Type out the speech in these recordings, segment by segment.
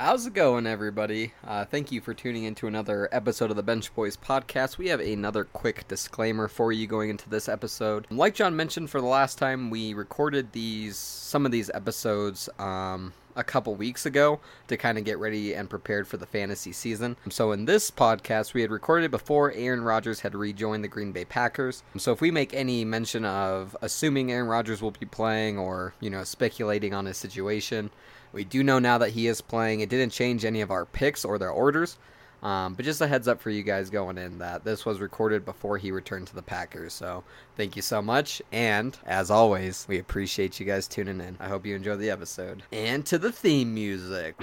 How's it going, everybody? Uh, thank you for tuning into another episode of the Bench Boys podcast. We have another quick disclaimer for you going into this episode. Like Jon mentioned, for the last time we recorded these some of these episodes um, a couple weeks ago to kind of get ready and prepared for the fantasy season. So in this podcast, we had recorded before Aaron Rodgers had rejoined the Green Bay Packers. So if we make any mention of assuming Aaron Rodgers will be playing or you know speculating on his situation. We do know now that he is playing. It didn't change any of our picks or their orders. Um, but just a heads up for you guys going in that this was recorded before he returned to the Packers. So thank you so much. And as always, we appreciate you guys tuning in. I hope you enjoy the episode. And to the theme music.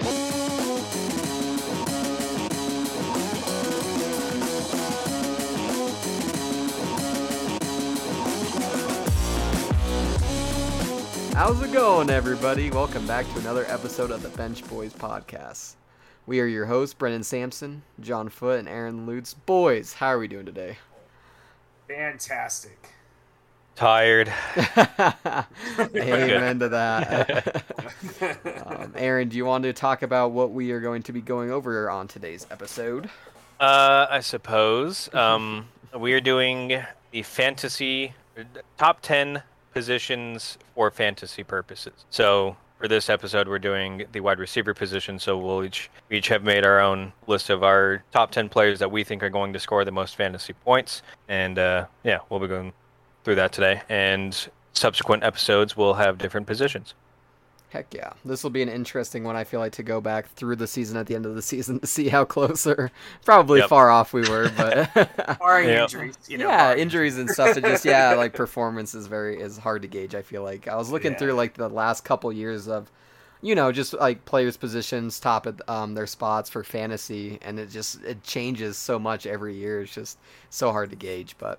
How's it going, everybody? Welcome back to another episode of the Bench Boys podcast. We are your hosts, Brennen Sampson, Jon Foote, and Aaron Lutz. Boys, how are we doing today? Fantastic. Tired. Amen to that. um, Aaron, do you want to talk about what we are going to be going over on today's episode? Uh, I suppose. Um, we are doing the fantasy top 10 positions for fantasy purposes. So for this episode, we're doing the wide receiver position. So we'll each we each have made our own list of our top 10 players that we think are going to score the most fantasy points. And uh, yeah, we'll be going through that today. And subsequent episodes will have different positions. Heck yeah. This will be an interesting one, I feel like, to go back through the season at the end of the season to see how close or probably Yep. far off we were. But Barring Yep. injuries, you know. yeah, injuries and stuff. It just, yeah, like performance is very, is hard to gauge, I feel like. I was looking Yeah. through like the last couple years of, you know, just like players' positions, top at um, their spots for fantasy, and it just, it changes so much every year. It's just so hard to gauge, but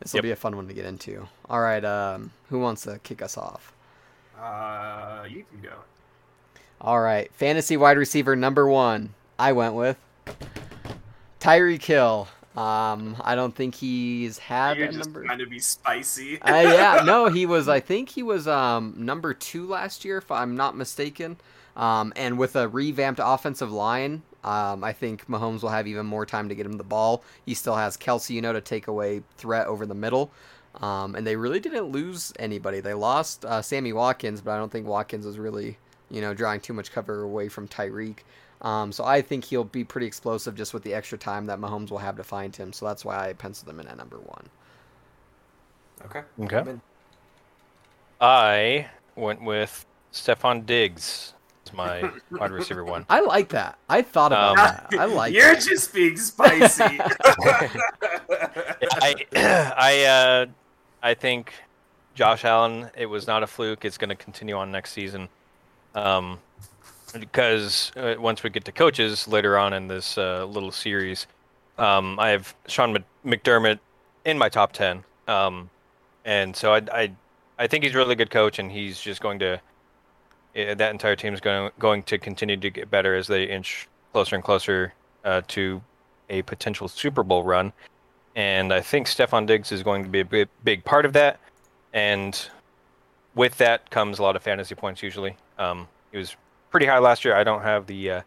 this will Yep. be a fun one to get into. All right, um, who wants to kick us off? Uh, you can go. All right, fantasy wide receiver number one. I went with Tyreek Hill. Um, I don't think he's had You're a just number. trying to be spicy. Uh, yeah, no, he was. I think he was um number two last year, if I'm not mistaken. Um, and with a revamped offensive line, um, I think Mahomes will have even more time to get him the ball. He still has Kelce, you know, to take away threat over the middle. Um, and they really didn't lose anybody. They lost uh, Sammy Watkins, but I don't think Watkins was really, you know, drawing too much cover away from Tyreek. Um, so I think he'll be pretty explosive just with the extra time that Mahomes will have to find him. So that's why I penciled him in at number one. Okay. Okay. I'm. I went with Stefon Diggs. It's my wide receiver one. I like that. I thought about Um, that. I like You're that. just being spicy. I I uh, I think Josh Allen. It was not a fluke. It's going to continue on next season, um, because uh, once we get to coaches later on in this uh, little series, um, I have Sean McDermott in my top ten, um, and so I, I I think he's a really good coach, and he's just going to that entire team is going going to continue to get better as they inch closer and closer uh, to a potential Super Bowl run and I think Stefon Diggs is going to be a big, big part of that. And with that comes a lot of fantasy points. Usually, um, he was pretty high last year. I don't have the uh,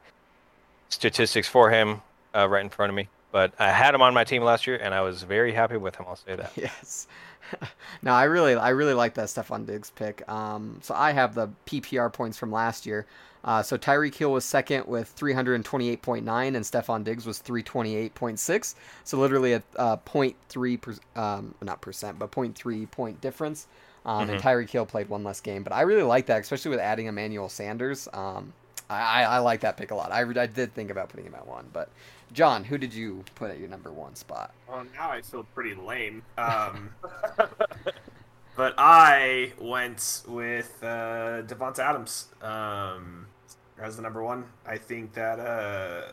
statistics for him uh, right in front of me, but I had him on my team last year, and I was very happy with him. I'll say that. Yes. no, I really, I really like that Stefon Diggs pick. Um, so I have the PPR points from last year. Uh, so Tyreek Hill was second with 328.9, and Stefon Diggs was 328.6. So literally a, a 0.3, per, um, not percent, but 0.3 point difference. Um, And Tyreek Hill played one less game, but I really like that, especially with adding Emmanuel Sanders. Um, I, I, I like that pick a lot. I, I did think about putting him at one, but Jon, who did you put at your number one spot? well, now I feel pretty lame. Um, but I went with uh, Davante Adams um, as the number one. I think that uh,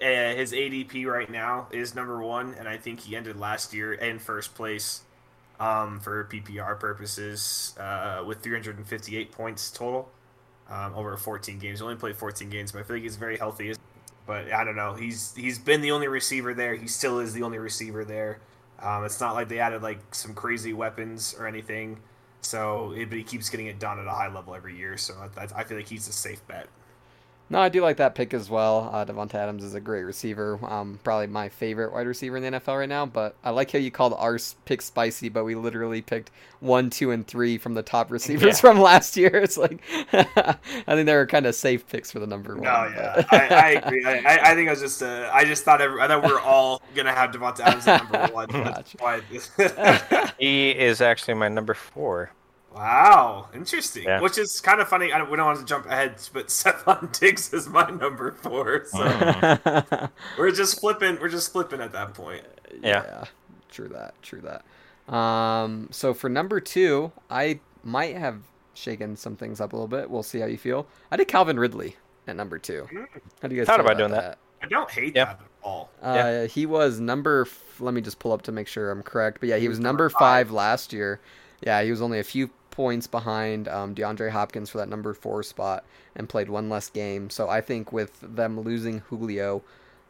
eh, his ADP right now is number one, and I think he ended last year in first place um, for PPR purposes uh, with 358 points total um, over 14 games. He only played 14 games, but I feel like he's very healthy. But I don't know. He's he's been the only receiver there. He still is the only receiver there. Um, it's not like they added like some crazy weapons or anything. So, it, but he keeps getting it done at a high level every year. So I, I feel like he's a safe bet. No, I do like that pick as well. Uh, Davante Adams is a great receiver. Um, probably my favorite wide receiver in the NFL right now. But I like how you called our pick spicy, but we literally picked one, two, and three from the top receivers yeah. from last year. It's like I think they were kind of safe picks for the number one. No, yeah, I, I, agree. I, I, think I was just uh, I just thought every, I thought we are all gonna have Davante Adams at number one. Gotcha. he is actually my number four. Wow, interesting. Yeah. Which is kind of funny. I don't, we don't want to jump ahead, but Stefon Diggs is my number four. So mm. we're just flipping. We're just flipping at that point. Yeah. yeah. True that. True that. Um. So for number two, I might have shaken some things up a little bit. We'll see how you feel. I did Calvin Ridley at number two. Mm. How do you guys thought about, doing that? that? I don't hate yep. that at all. Uh, yeah. He was number. F- let me just pull up to make sure I'm correct. But yeah, he was number five last year. Yeah, he was only a few points behind um, DeAndre Hopkins for that number four spot and played one less game. So I think with them losing Julio,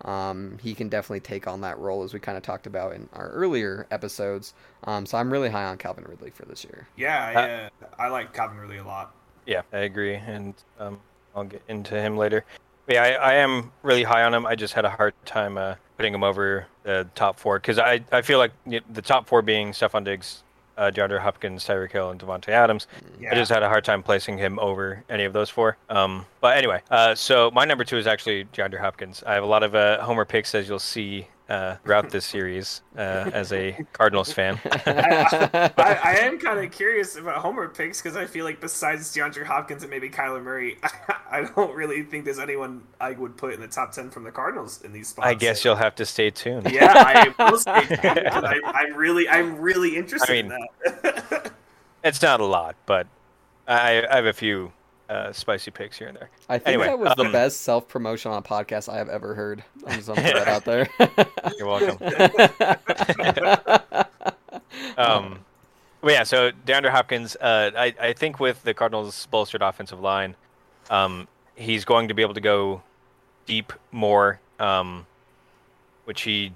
um, he can definitely take on that role as we kind of talked about in our earlier episodes. Um, so I'm really high on Calvin Ridley for this year. Yeah, uh, I like Calvin Ridley a lot. Yeah, I agree, and um, I'll get into him later. But yeah, I, I, am really high on him. I just had a hard time uh, putting him over the top four because I, I feel like the top four being Stefon Diggs, uh, DeAndre Hopkins, Tyreek Hill, and Davante Adams. Yeah. I just had a hard time placing him over any of those four. Um, but anyway, uh, so my number two is actually DeAndre Hopkins. I have a lot of uh, homer picks, as you'll see uh, throughout this series uh, as a Cardinals fan. I, I, I, am kind of curious about Homer picks because I feel like besides DeAndre Hopkins and maybe Kyler Murray, I, I, don't really think there's anyone I would put in the top ten from the Cardinals in these spots. I guess so. you'll have to stay tuned. Yeah, I will stay tuned. I, am really, I'm really interested I mean, in that. it's not a lot, but I, I have a few uh, spicy picks here and there. I think anyway, that was um, the best self promotion on a podcast I have ever heard. I'm just gonna put that out there. You're welcome. um, well, yeah. So DeAndre Hopkins, uh, I I think with the Cardinals' bolstered offensive line, um, he's going to be able to go deep more, um, which he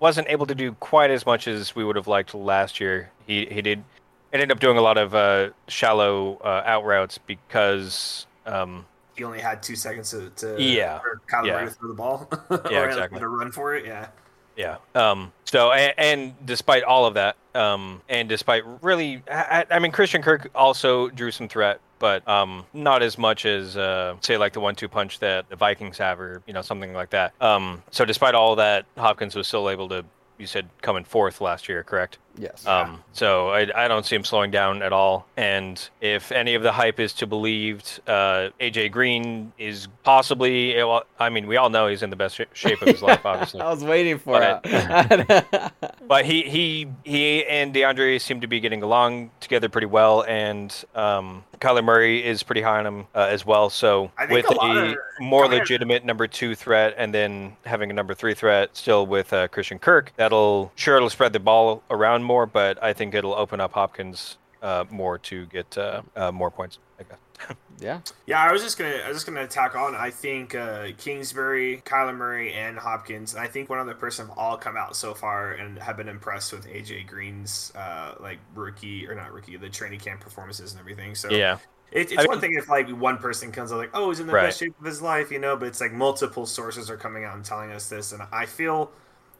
wasn't able to do quite as much as we would have liked last year. He he did ended up doing a lot of uh, shallow uh, out routes because um, he only had two seconds to, to yeah, yeah. to throw the ball. yeah, exactly. To run for it, yeah. Yeah. Um, so, and, and, despite all of that, um, and despite really, I, I, mean, Christian Kirk also drew some threat, but um, not as much as, uh, say, like the one-two punch that the Vikings have, or you know, something like that. Um, so, despite all that, Hopkins was still able to you said coming fourth last year, correct? Yes. Um, so I, I don't see him slowing down at all. And if any of the hype is to be believed, uh, AJ Green is possibly. Well, I mean, we all know he's in the best shape of his life, obviously. I was waiting for but, it. but he he he and DeAndre seem to be getting along together pretty well, and um, Kyler Murray is pretty high on him uh, as well. So with a, a more legitimate number two threat, and then having a number three threat still with uh, Christian Kirk, that'll sure it'll spread the ball around more, but I think it'll open up Hopkins uh, more to get uh, uh, more points. I guess. yeah. Yeah, I was just gonna I was just gonna attack on. I think uh, Kingsbury, Kyler Murray, and Hopkins. I think one other person have all come out so far and have been impressed with AJ Green's uh, like rookie or not rookie, the training camp performances and everything. So yeah. It, it's I one thing if like one person comes out like, oh, he's in the right. best shape of his life, you know, but it's like multiple sources are coming out and telling us this, and I feel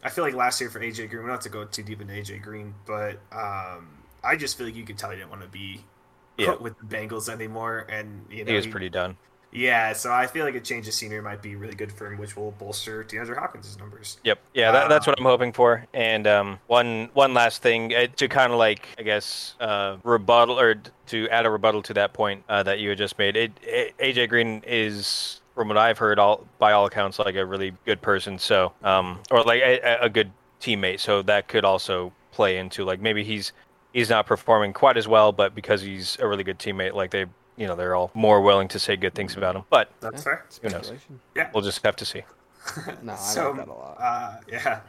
I feel like last year for AJ Green, we don't have to go too deep into AJ Green, but um, I just feel like you could tell he didn't want to be yeah. with the Bengals anymore, and you know he was he, pretty done. Yeah, so I feel like a change of scenery might be really good for him, which will bolster DeAndre Hopkins' numbers. Yep, yeah, that, that's what I'm hoping for. And um, one one last thing uh, to kind of like I guess uh, rebuttal or to add a rebuttal to that point uh, that you had just made. It, it, AJ Green is from what I've heard, all by all accounts, like a really good person. So, um, or like a, a good teammate. So that could also play into like maybe he's he's not performing quite as well, but because he's a really good teammate, like they, you know, they're all more willing to say good things about him. But that's fair. Who knows? Yeah, we'll just have to see. no, I so, like that a lot. Uh, yeah.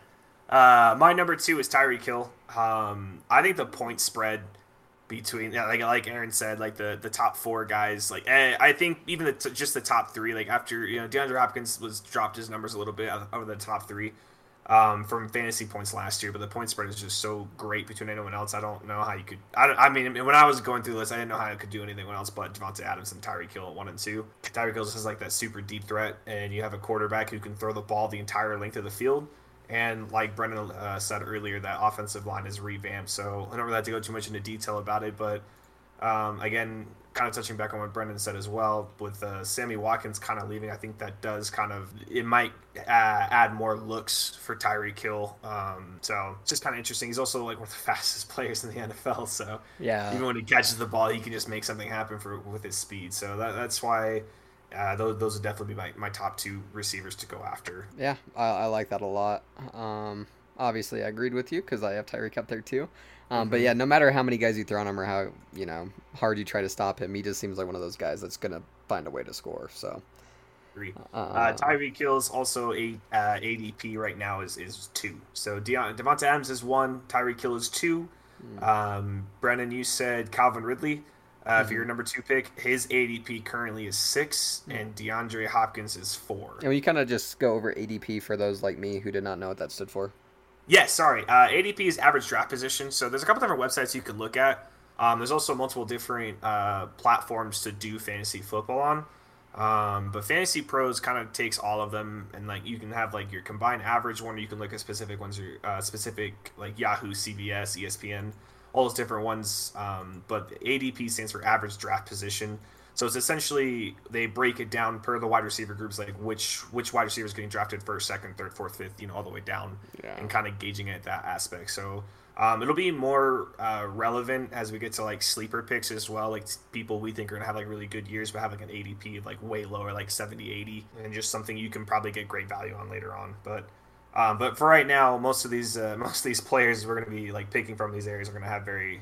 Uh, my number two is Tyreek Hill. Um, I think the point spread between like like Aaron said, like the the top four guys. Like eh, I think even the just the top three. Like after you know DeAndre Hopkins was dropped his numbers a little bit out of the top three. um, from fantasy points last year, but the point spread is just so great between anyone else. I don't know how you could. I, I mean, when I was going through this, I didn't know how I could do anything else but Davante Adams and Tyreek Hill at one and two. Tyreek Hill is like that super deep threat, and you have a quarterback who can throw the ball the entire length of the field. And like Brendan uh, said earlier, that offensive line is revamped. So I don't really have to go too much into detail about it, but um, again, kind of touching back on what Brendan said as well, with uh, Sammy Watkins kind of leaving, I think that does kind of it might uh, add more looks for Tyreek Hill. Um, so it's just kind of interesting. He's also like one of the fastest players in the NFL. So yeah, even when he catches the ball, he can just make something happen for with his speed. So that, that's why. Uh, those, those would definitely be my, my top two receivers to go after. Yeah, I, I like that a lot. Um, obviously, I agreed with you because I have Tyreek up there too. Um, mm-hmm. But yeah, no matter how many guys you throw on him or how you know hard you try to stop him, he just seems like one of those guys that's gonna find a way to score. So. Uh, uh, Tyreek Hill's also a uh, ADP right now is is two. So Deon- Davante Adams is one. Tyreek Hill is two. Mm-hmm. Um, Brennen, you said Calvin Ridley. Uh, mm-hmm. For your number two pick, his ADP currently is 6 mm-hmm. and DeAndre Hopkins is four. And we kind of just go over ADP for those like me who did not know what that stood for. Yes, sorry. Uh, ADP is average draft position. So there's a couple different websites you could look at. Um, there's also multiple different uh, platforms to do fantasy football on. Um, but Fantasy Pros kind of takes all of them, and like you can have like your combined average one, or you can look at specific ones, or uh, specific like Yahoo, CBS, ESPN, all those different ones. Um, but ADP stands for average draft position. So it's essentially they break it down per the wide receiver groups, like which which wide receiver is getting drafted first, second, third, fourth, fifth, you know, all the way down, yeah. and kind of gauging it that aspect. So um, it'll be more uh, relevant as we get to like sleeper picks as well, like people we think are gonna have like really good years, but have like an ADP of like way lower, like 70, 80, and just something you can probably get great value on later on. But um, but for right now, most of these uh, most of these players we're gonna be like picking from these areas are gonna have very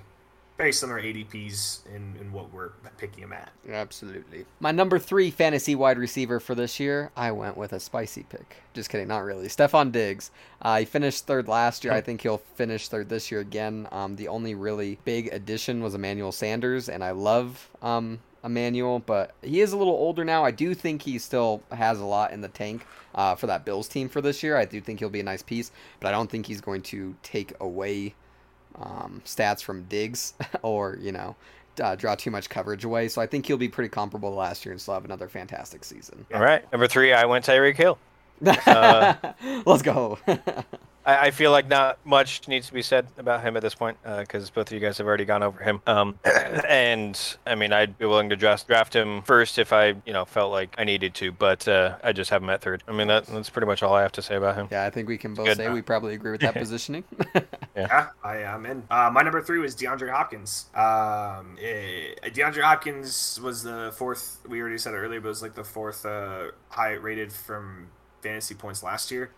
very similar ADPs in, in what we're picking them at. Absolutely. My number three fantasy wide receiver for this year, I went with a spicy pick. Just kidding, not really. Stefon Diggs. Uh, he finished third last year. I think he'll finish third this year again. Um, the only really big addition was Emmanuel Sanders, and I love um, Emmanuel, but he is a little older now. I do think he still has a lot in the tank uh, for that Bills team for this year. I do think he'll be a nice piece, but I don't think he's going to take away um, stats from Diggs or, you know, uh, draw too much coverage away. So I think he'll be pretty comparable to last year and still have another fantastic season. All right. Number three, I went Tyreek Hill. Uh, Let's go. I, I, feel like not much needs to be said about him at this point because uh, both of you guys have already gone over him. Um, and I mean, I'd be willing to draft draft him first if I, you know, felt like I needed to, but uh, I just have him at third. I mean, that, that's pretty much all I have to say about him. Yeah, I think we can both Good. say we probably agree with that positioning. yeah. yeah. I am in. Uh, my number three was DeAndre Hopkins. Um, it, eh, DeAndre Hopkins was the fourth. We already said it earlier, but it was like the fourth uh, high rated from fantasy points last year.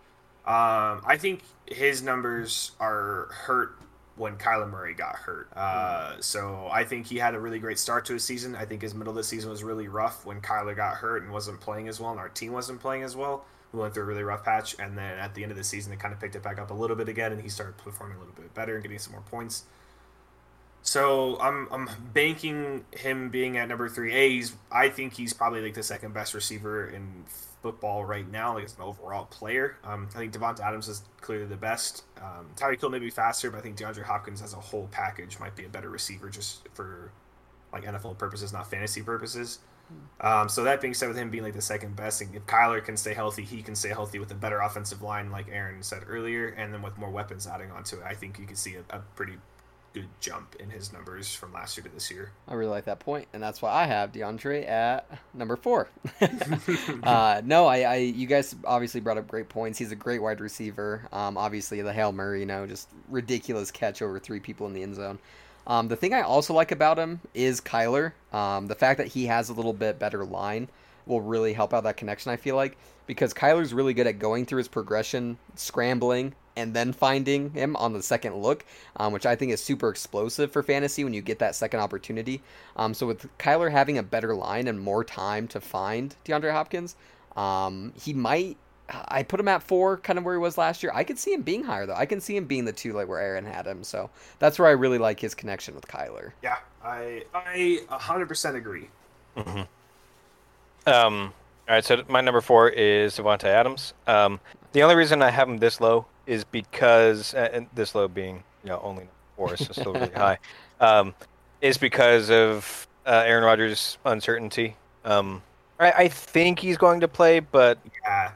Um, I think his numbers are hurt when Kyler Murray got hurt. Uh, so I think he had a really great start to his season. I think his middle of the season was really rough when Kyler got hurt and wasn't playing as well, and our team wasn't playing as well. We went through a really rough patch, and then at the end of the season, they kind of picked it back up a little bit again, and he started performing a little bit better and getting some more points. So I'm I'm banking him being at number three. A, he's, I think he's probably like the second best receiver in football right now, like as an overall player. Um, I think Davante Adams is clearly the best. Um, Tyreek Hill may be faster, but I think DeAndre Hopkins as a whole package might be a better receiver just for like NFL purposes, not fantasy purposes. Um, so that being said, with him being like the second best, and if Kyler can stay healthy, he can stay healthy with a better offensive line, like Aaron said earlier, and then with more weapons adding onto it, I think you can see a, a pretty good jump in his numbers from last year to this year. I really like that point, and that's why I have DeAndre at number four. uh, no, I, I, you guys obviously brought up great points. He's a great wide receiver. Um, obviously the Hail Murray, you know, just ridiculous catch over three people in the end zone. Um, the thing I also like about him is Kyler. Um, the fact that he has a little bit better line will really help out that connection. I feel like because Kyler's really good at going through his progression, scrambling, and then finding him on the second look, um, which I think is super explosive for fantasy when you get that second opportunity. Um, so with Kyler having a better line and more time to find DeAndre Hopkins, um, he might. I put him at four, kind of where he was last year. I could see him being higher though. I can see him being the two, like where Aaron had him. So that's where I really like his connection with Kyler. Yeah, I I 100% agree. Mm-hmm. Um. All right, so my number four is Davante Adams. Um, the only reason I have him this low is because, and this low being you know only four, so still really high, um, is because of uh, Aaron Rodgers' uncertainty. Um, I, I think he's going to play, but Yeah.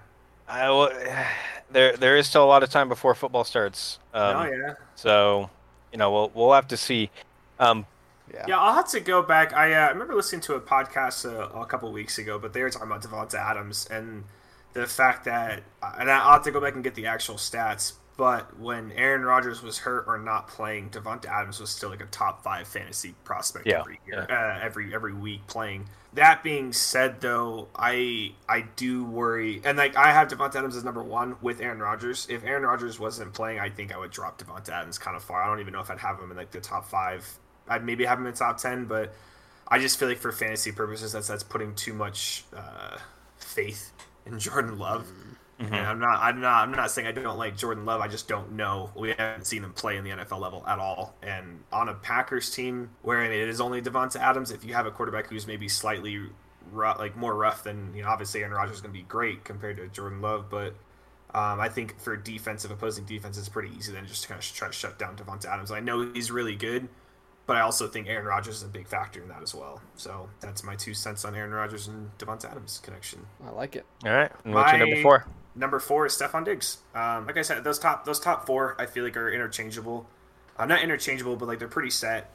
I, there there is still a lot of time before football starts. Um, oh yeah. So, you know, we'll we'll have to see. Um, Yeah. Yeah, I'll have to go back. I, uh, I remember listening to a podcast uh, a couple weeks ago, but they were talking about Davante Adams and the fact that, and I'll have to go back and get the actual stats. But when Aaron Rodgers was hurt or not playing, Davante Adams was still like a top five fantasy prospect Yeah, every year, uh, every every week playing. That being said, though, I I do worry, and like I have Davante Adams as number one with Aaron Rodgers. If Aaron Rodgers wasn't playing, I think I would drop Davante Adams kind of far. I don't even know if I'd have him in like the top five. I'd maybe have him in top ten, but I just feel like for fantasy purposes, that's that's putting too much uh, faith in Jordan Love. mhm. And I'm not, I'm not, I'm not saying I don't like Jordan Love. I just don't know. We haven't seen him play in the NFL level at all. And on a Packers team where it is only Davante Adams, if you have a quarterback who's maybe slightly rough, like more rough than you know, obviously Aaron Rodgers is going to be great compared to Jordan Love, but. Um, I think for defensive opposing defense, it's pretty easy then just to kind of try to shut down Davante Adams. I know he's really good, but I also think Aaron Rodgers is a big factor in that as well. So that's my two cents on Aaron Rodgers and Davante Adams connection. I like it. all right. And what's your My- number four? Number four is Stefon Diggs. Um, like I said, those top those top four I feel like are interchangeable. Uh, not interchangeable, but like they're pretty set.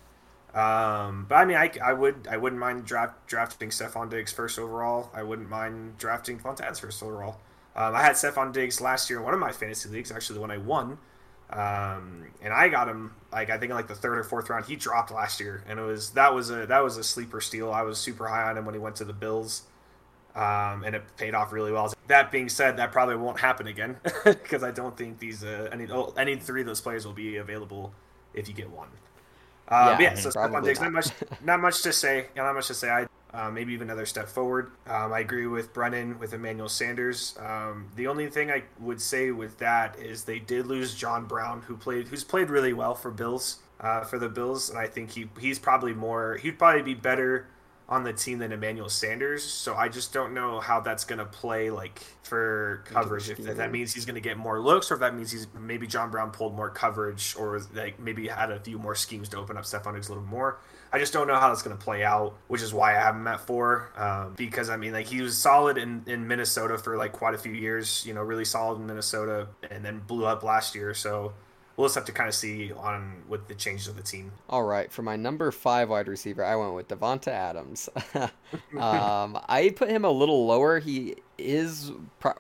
Um, but I mean, I, I would I wouldn't mind draft, drafting Stefon Diggs first overall. I wouldn't mind drafting Davante Adams first overall. Um, I had Stefon Diggs last year in one of my fantasy leagues, actually the one I won. Um, and I got him like I think in like the third or fourth round. He dropped last year, and it was that was a that was a sleeper steal. I was super high on him when he went to the Bills um, and it paid off really well. That being said, that probably won't happen again because I don't think these uh, any oh, any three of those players will be available if you get one. Uh, Yeah, yeah, so Stefon probably Diggs, not. not much, not much to say. Yeah, not much to say. I uh, maybe even another step forward. Um, I agree with Brennen with Emmanuel Sanders. Um, the only thing I would say with that is they did lose John Brown, who played who's played really well for Bills uh, for the Bills, and I think he he's probably more he'd probably be better on the team than Emmanuel Sanders. So I just don't know how that's going to play like for coverage. If, if that means he's going to get more looks, or if that means he's maybe John Brown pulled more coverage, or like maybe had a few more schemes to open up Stefon Diggs a little more. I just don't know how that's going to play out, which is why I have him at four. Um, because I mean, like he was solid in, in Minnesota for like quite a few years. You know, really solid in Minnesota, and then blew up last year. So we'll just have to kind of see on with the changes of the team. All right, for my number five wide receiver, I went with Davante Adams. um, I put him a little lower. He is. Pro-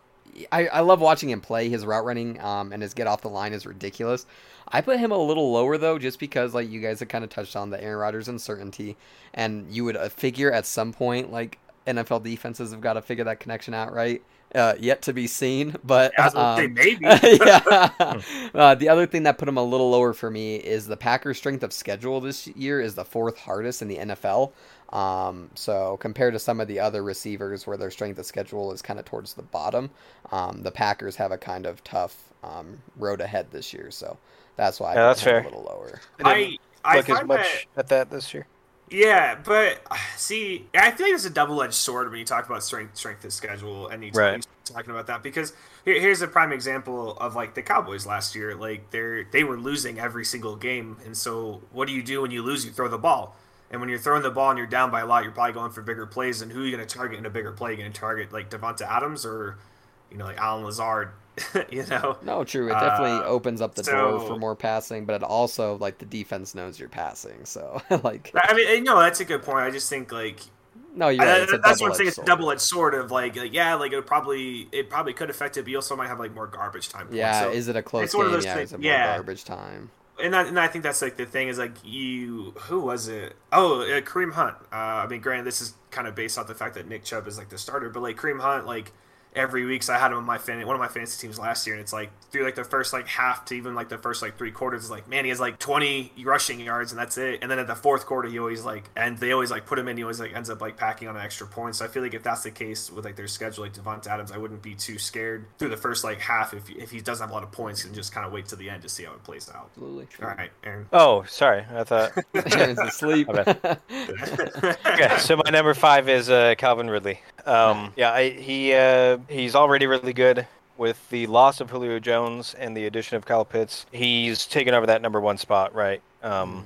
I, I love watching him play. His route running um, and his get off the line is ridiculous. I put him a little lower though, just because like you guys have kind of touched on the Aaron Rodgers uncertainty, and you would uh, figure at some point like NFL defenses have got to figure that connection out, right? Uh, yet to be seen, but I say um, maybe. yeah. Uh, the other thing that put him a little lower for me is the Packers' strength of schedule this year is the fourth hardest in the NFL. Um, so compared to some of the other receivers where their strength of schedule is kind of towards the bottom, um, the Packers have a kind of tough um, road ahead this year. So that's why I Yeah, put that's fair. a little lower. I didn't I I look as much that at that this year. Yeah, but see, I feel like it's a double-edged sword when you talk about strength, strength of schedule, and you Right. talking about that because here, here's a prime example of like the Cowboys last year. Like they're they were losing every single game, and so what do you do when you lose? You throw the ball, and when you're throwing the ball and you're down by a lot, you're probably going for bigger plays. And who are you going to target in a bigger play? You going to target like Davante Adams or you know like Allen Lazard? you know, No, true. It definitely Uh, opens up the door for more passing, but it also like the defense knows you're passing. So like, I mean, no, that's a good point. I just think like no, you're right. I, that's what I'm saying. It's a double edged sword of like, like, yeah, like it probably it probably could affect it, but you also might have like more garbage time. Yeah, So- is it a close it's one of game? those Yeah, things- is it more yeah. garbage time? and, that, and I think that's like the thing is like you who was it? Oh, uh, Kareem Hunt. Uh, I mean, granted, this is kind of based off the fact that Nick Chubb is like the starter, but like Kareem Hunt, like every week, so I had him on my fan one of my fantasy teams last year, and it's like through like the first like half to even like the first like three quarters, it's like man, he has like 20 rushing yards, and that's it. And then at the fourth quarter, he always like and they always like put him in, he always like ends up like packing on an extra point. So I feel like if that's the case with like their schedule, like Davante Adams, I wouldn't be too scared through the first like half if if he doesn't have a lot of points and just kind of wait to the end to see how it plays out. Absolutely. All right, Aaron. Oh, sorry. I thought. Aaron's asleep. My okay, so my number five is uh, Calvin Ridley. Um, yeah, I, he uh, he's already really good with the loss of Julio Jones and the addition of Kyle Pitts, he's taken over that number one spot, right? Um,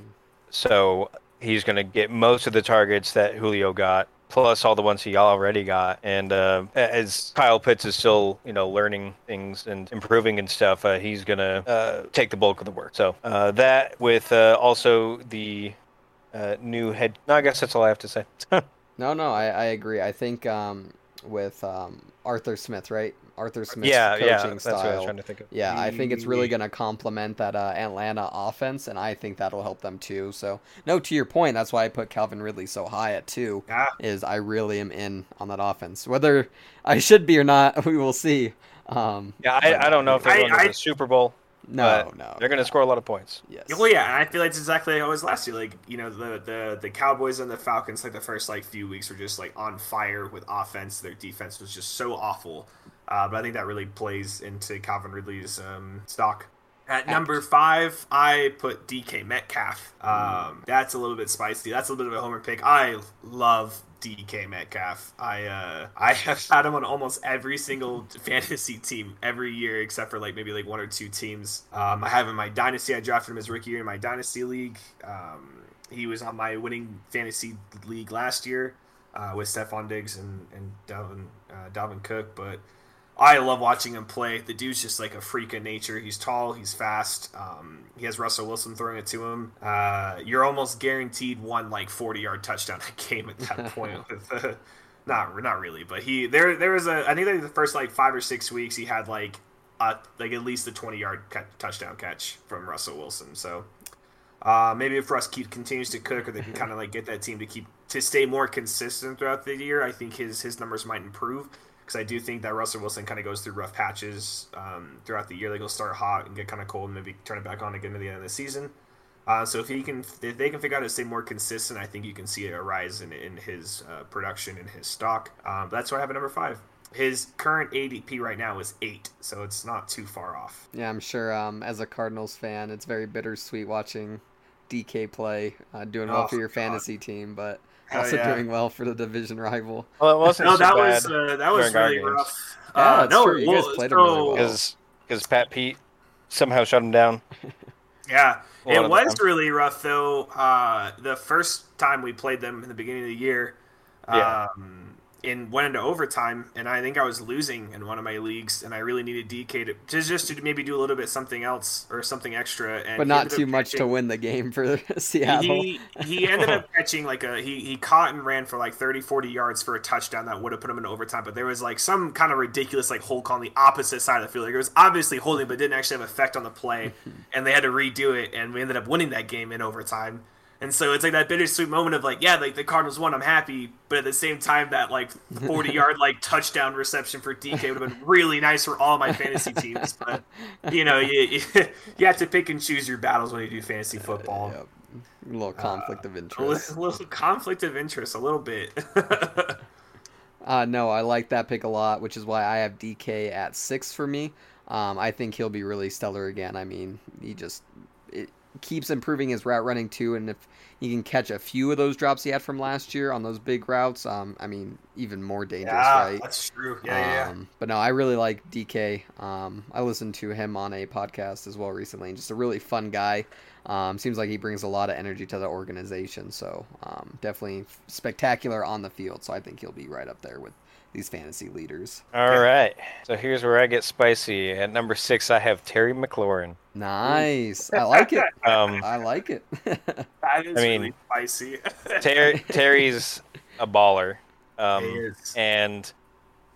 so he's going to get most of the targets that Julio got, plus all the ones he already got. And uh, as Kyle Pitts is still, you know, learning things and improving and stuff, uh, he's going to uh, take the bulk of the work. So uh, that with uh, also the uh, new head. No, I guess that's all I have to say. No, no, I, I agree. I think um, with um, Arthur Smith, right? Arthur Smith's yeah, coaching yeah, that's style. what I was trying to think of. Yeah, I think it's really going to complement that uh, Atlanta offense, and I think that'll help them too. So, no, to your point, that's why I put Calvin Ridley so high at two. Yeah. Is I really am in on that offense. Whether I should be or not, we will see. Um, Yeah, I, I don't know if they're I- going to I- the Super Bowl. No, but no, They're going to no. score a lot of points. Yes. Well, yeah, and I feel like it's exactly how it was last year. Like, you know, the, the the Cowboys and the Falcons, like the first like few weeks were just like on fire with offense. Their defense was just so awful. Uh, but I think that really plays into Calvin Ridley's um, stock. At number five, I put DK Metcalf. Um, that's a little bit spicy. That's a little bit of a homer pick. I love DK Metcalf. I uh, I have had him on almost every single fantasy team every year, except for like maybe like one or two teams. Um, I have in my dynasty. I drafted him his rookie year in my dynasty league. Um, he was on my winning fantasy league last year uh, with Stefon Diggs and and Dalvin uh, Cook, but. I love watching him play. The dude's just like a freak of nature. He's tall, he's fast. Um, he has Russell Wilson throwing it to him. Uh, you're almost guaranteed one like 40 yard touchdown a game at that point. with, uh, not not really, but he there there was a I think like the first like five or six weeks he had like uh, like at least a 20 yard touchdown catch from Russell Wilson. So uh, maybe if Russ keep continues to cook, or they can kind of like get that team to keep to stay more consistent throughout the year, I think his his numbers might improve because I do think that Russell Wilson kind of goes through rough patches um, throughout the year. Like he'll start hot and get kind of cold, and maybe turn it back on again at the end of the season. Uh, so if he can, if they can figure out to stay more consistent, I think you can see a rise in, in his uh, production and his stock. Um, that's why I have a number five. His current ADP right now is eight, so it's not too far off. Yeah, I'm sure. Um, as a Cardinals fan, it's very bittersweet watching DK play, uh, doing well Oh, for your God. fantasy team, but also yeah. doing well for the division rival. Well, it wasn't No, so that bad was uh, that was during our really games. rough. Yeah, uh, no, true. You guys well, played him really so- well. because because Pat Pete somehow shut him down. Yeah, it was time. really rough though. Uh, the first time we played them in the beginning of the year, Yeah. um, in went into overtime, and I think I was losing in one of my leagues, and I really needed DK to just just to maybe do a little bit something else or something extra, and But not too much to win the game for Seattle. He, he ended up catching like a he, he caught and ran for like 30 40 yards for a touchdown that would have put him in overtime but there was like some kind of ridiculous like hold call on the opposite side of the field like it was obviously holding but didn't actually have effect on the play and they had to redo it and we ended up winning that game in overtime and so it's like that bittersweet moment of like yeah like the Cardinals won I'm happy but at the same time that like 40 yard like touchdown reception for DK would have been really nice for all my fantasy teams but you know you, you, you have to pick and choose your battles when you do fantasy football Yep. A little conflict of a interest. little, little conflict of interest, a little bit. Uh, no, I like that pick a lot, which is why I have DK at six for me. Um, I think he'll be really stellar again. I mean, he just it keeps improving his route running too, and if he can catch a few of those drops he had from last year on those big routes, um, I mean, even more dangerous, right? that's true. Yeah, yeah. Um, but no, I really like DK. Um, I listened to him on a podcast as well recently, and just a really fun guy. Um, seems like he brings a lot of energy to the organization, so um, definitely spectacular on the field. So I think he'll be right up there with these fantasy leaders. All right, so here's where I get spicy. At number six, I have Terry McLaurin. Nice, I like it. Um, I like it. That is I mean, really spicy. Ter- Terry's a baller, um, He is. and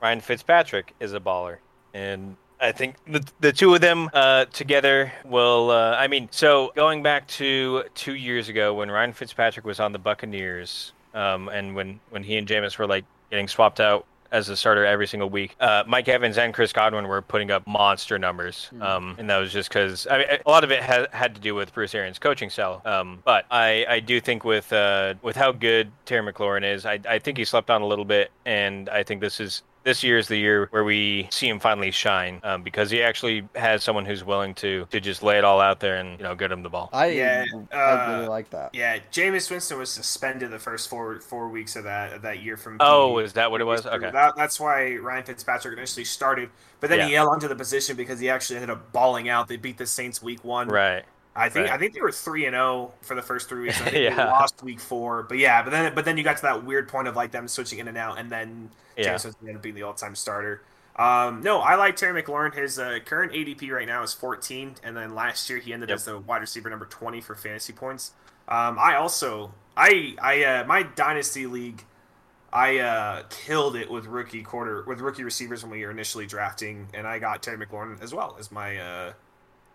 Ryan Fitzpatrick is a baller, and I think the the two of them uh, together will. Uh, I mean, so going back to two years ago when Ryan Fitzpatrick was on the Buccaneers, um, and when when he and Jameis were like getting swapped out as a starter every single week. Uh, Mike Evans and Chris Godwin were putting up monster numbers, um, and that was just because I mean, a lot of it had had to do with Bruce Arians' coaching style. Um, but I, I do think with uh, with how good Terry McLaurin is, I, I think he slept on a little bit, and I think this is this year is the year where we see him finally shine um, because he actually has someone who's willing to to just lay it all out there and you know get him the ball. I Yeah, I really uh, like that. Yeah, Jameis Winston was suspended the first four four weeks of that of that year from. Oh, PE. is that what it was? Okay. That, that's why Ryan Fitzpatrick initially started, but then he Yeah. held onto the position because he actually ended up balling out. They beat the Saints week one. Right. I think Right. I think they were three and zero for the first three weeks. I think they Yeah. lost week four, but yeah, but then but then you got to that weird point of like them switching in and out, and then Yeah. Jameis Winston ended up being the all time starter. Um, no, I like Terry McLaurin. His uh, current ADP right now is 14, and then last year he ended Yep. as the wide receiver number 20 for fantasy points. Um, I also I I uh, my dynasty league. I uh, killed it with rookie quarter with rookie receivers when we were initially drafting, and I got Terry McLaurin as well as my uh,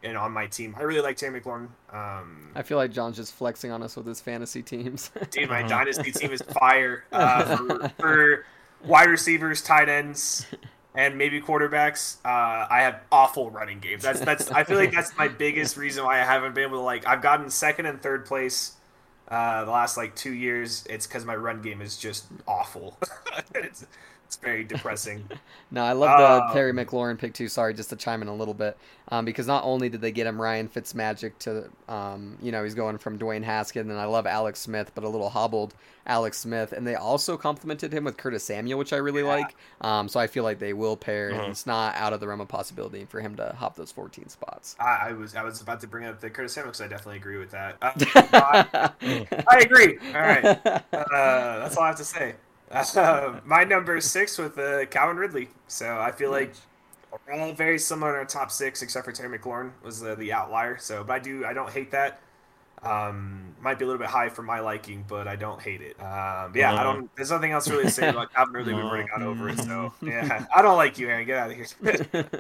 and on my team. I really like Terry McLaurin. Um, I feel like Jon's just flexing on us with his fantasy teams. dude, my Mhm. dynasty team is fire uh, for, for wide receivers, tight ends, and maybe quarterbacks. Uh, I have awful running games. That's that's. I feel like that's my biggest reason why I haven't been able to like. I've gotten second and third place. Uh, the last like two years, it's because my run game is just awful. it's, very depressing. No, I love the Um, Terry McLaurin pick too. Sorry, just to chime in a little bit, um, because not only did they get him Ryan Fitzmagic to, um, you know, he's going from Dwayne Haskins, and I love Alex Smith, but a little hobbled Alex Smith, and they also complimented him with Curtis Samuel, which I really Yeah. like. Um, so I feel like they will pair, and Mhm. it's not out of the realm of possibility for him to hop those 14 spots. I, I was I was about to bring up the Curtis Samuel because I definitely agree with that. Uh, I, I agree. All right. Uh, that's all I have to say. Uh, my number is six with uh, Calvin Ridley. So I feel like we're all very similar in our top six, except for Terry McLaurin was the, the outlier. So, but I do I don't hate that. Um, might be a little bit high for my liking, but I don't hate it. Um, yeah, I don't. There's nothing else really to say about Calvin Ridley. We've already got over it. So yeah, I don't like you, Aaron. Get out of here.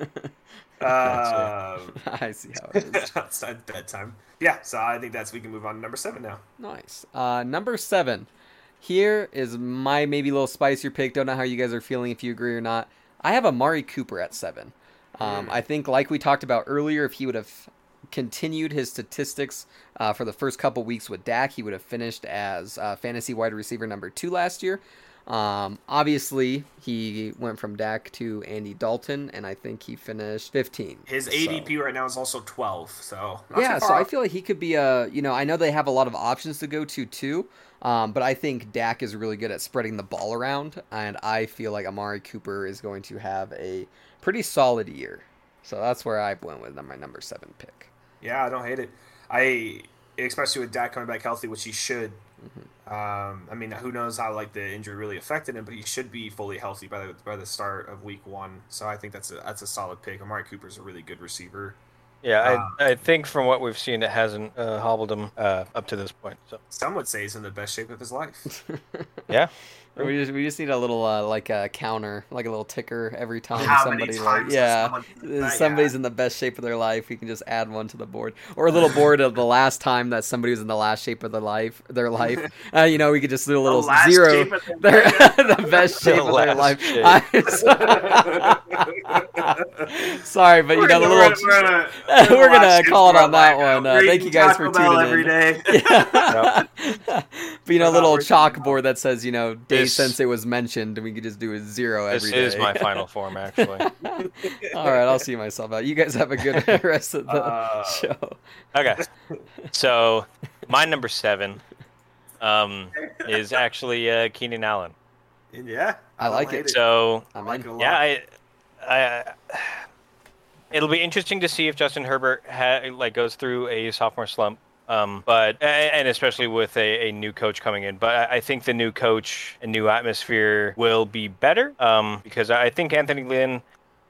um, I see how it is. it's bedtime. Yeah, so I think that's we can move on to number seven now. Nice. Uh, number seven. Here is my maybe a little spicier pick. Don't know how you guys are feeling if you agree or not. I have Amari Cooper at seven. Um, Mm. I think, like we talked about earlier, if he would have continued his statistics uh, for the first couple weeks with Dak, he would have finished as uh, fantasy wide receiver number two last year. Um, obviously, he went from Dak to Andy Dalton, and I think he finished 15. His So- ADP right now is also twelve. So not yeah, so far I feel like he could be a. You know, I know they have a lot of options to go to too, um, but I think Dak is really good at spreading the ball around, and I feel like Amari Cooper is going to have a pretty solid year. So that's where I went with my number seven pick. Yeah, I don't hate it. I especially with Dak coming back healthy, which he should. Mm-hmm. Um, I mean, who knows how like the injury really affected him, but he should be fully healthy by the by the start of week one. So I think that's a that's a solid pick. Amari Cooper's a really good receiver. Yeah, Uh, I, I think from what we've seen, it hasn't uh, hobbled him uh, up to this point. So Some would say he's in the best shape of his life. yeah, We just we just need a little uh, like a counter, like a little ticker every time How somebody like yeah. someone done somebody's Yeah. in the best shape of their life, we can just add one to the board, or a little board of the last time that somebody was in the last shape of their life. Their life, uh, you know, we could just do a little The zero. their the best shape of their life. shape. I'm sorry, but you We're know the gonna- little. we're gonna- we're We're gonna call it on that life one. Uh, thank you eating guys for Bell tuning every in. day. Yeah. but you know, a little working out. chalkboard that says, you know, day This- since it was mentioned, we could just do a zero this every day. is my final form actually. All right, I'll see myself out. You guys have a good rest of the Uh, show. Okay, so my number seven um, is actually uh, Keenan Allen. yeah, I don't like hate it. So I I'm like it a lot. yeah, I, I, it'll be interesting to see if Justin Herbert ha- like goes through a sophomore slump. Um, but and especially with a, a new coach coming in, but I I think the new coach and new atmosphere will be better. Um, because I think Anthony Lynn,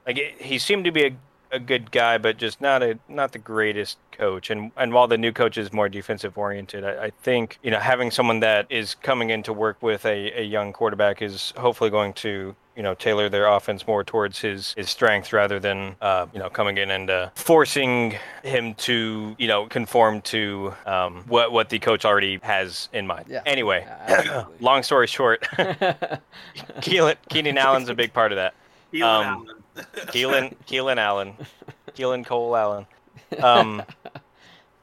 like he seemed to be a, a good guy, but just not a not the greatest coach. And and while the new coach is more defensive oriented, I, I think you know having someone that is coming in to work with a, a young quarterback is hopefully going to you know tailor their offense more towards his his strengths rather than uh, you know coming in and uh, forcing him to you know conform to um, what what the coach already has in mind. Yeah. Anyway, absolutely. long story short, Keelan, Keenan Allen's a big part of that. Keelan um, Allen. Keelan Keelan Allen, Keelan Cole Allen. Um,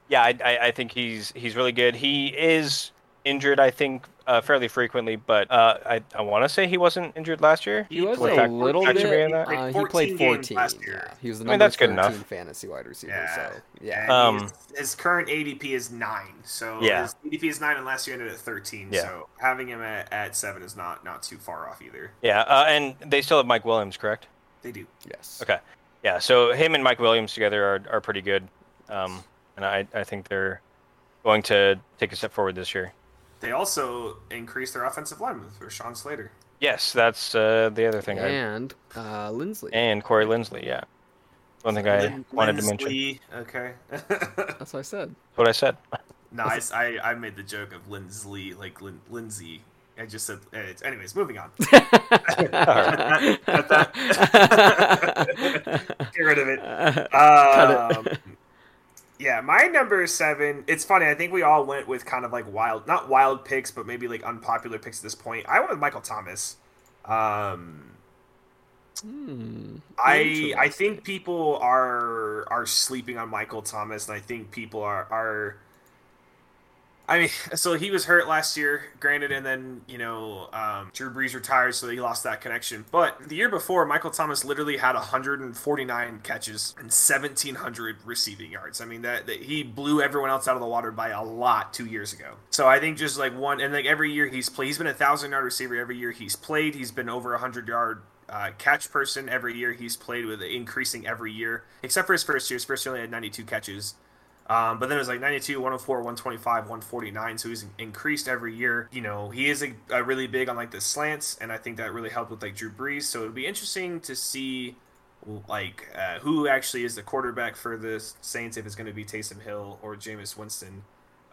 yeah, I, I, I think he's he's really good. He is injured, I think, uh, fairly frequently. But uh, I I want to say he wasn't injured last year. He was With a fact- little bit. checking that? Uh, he played 14. last year. Yeah, he was the I number mean, that's good enough. fantasy wide receiver. Yeah. So yeah, Um, his, his current ADP is nine. So Yeah. his ADP is nine, and last year ended at thirteen. Yeah. So having him at, at seven is not not too far off either. Yeah, uh, and they still have Mike Williams, correct? They do. yes. Okay. Yeah, so him and Mike Williams together are, are pretty good. Um, and I, I think they're going to take a step forward this year. They also increased their offensive line with Sean Slater. Yes, that's uh, the other thing. I, And uh, Lindsley. and Corey Lindsley, yeah. One thing I Lin- wanted to mention. Lindsley, Okay. That's what I said. That's what I said. no, I, I, I made the joke of Lindsley, like Lin, Lindsay. I just said. eh, anyways, moving on. Get rid of it. Um, yeah, my number seven. It's funny. I think we all went with kind of like wild, not wild picks, but maybe like unpopular picks at this point. I went with Michael Thomas. Um, Hmm, I I think people are are sleeping on Michael Thomas, and I think people are are. I mean, so he was hurt last year, granted, and then you know um, Drew Brees retired, so he lost that connection. But the year before, Michael Thomas literally had 149 catches and 1,700 receiving yards. I mean, that, that he blew everyone else out of the water by a lot two years ago. So I think just like one, and like every year he's played, he's been a thousand yard receiver every year he's played. He's been over a hundred yard uh, catch person every year he's played with increasing every year, except for his first year. His first year only had 92 catches. Um, but then it was like 92, 104, 125, 149. So he's increased every year. You know, he is a, a really big on like the slants, and I think that really helped with like Drew Brees. So it'd be interesting to see like uh, who actually is the quarterback for the Saints if it's going to be Taysom Hill or Jameis Winston.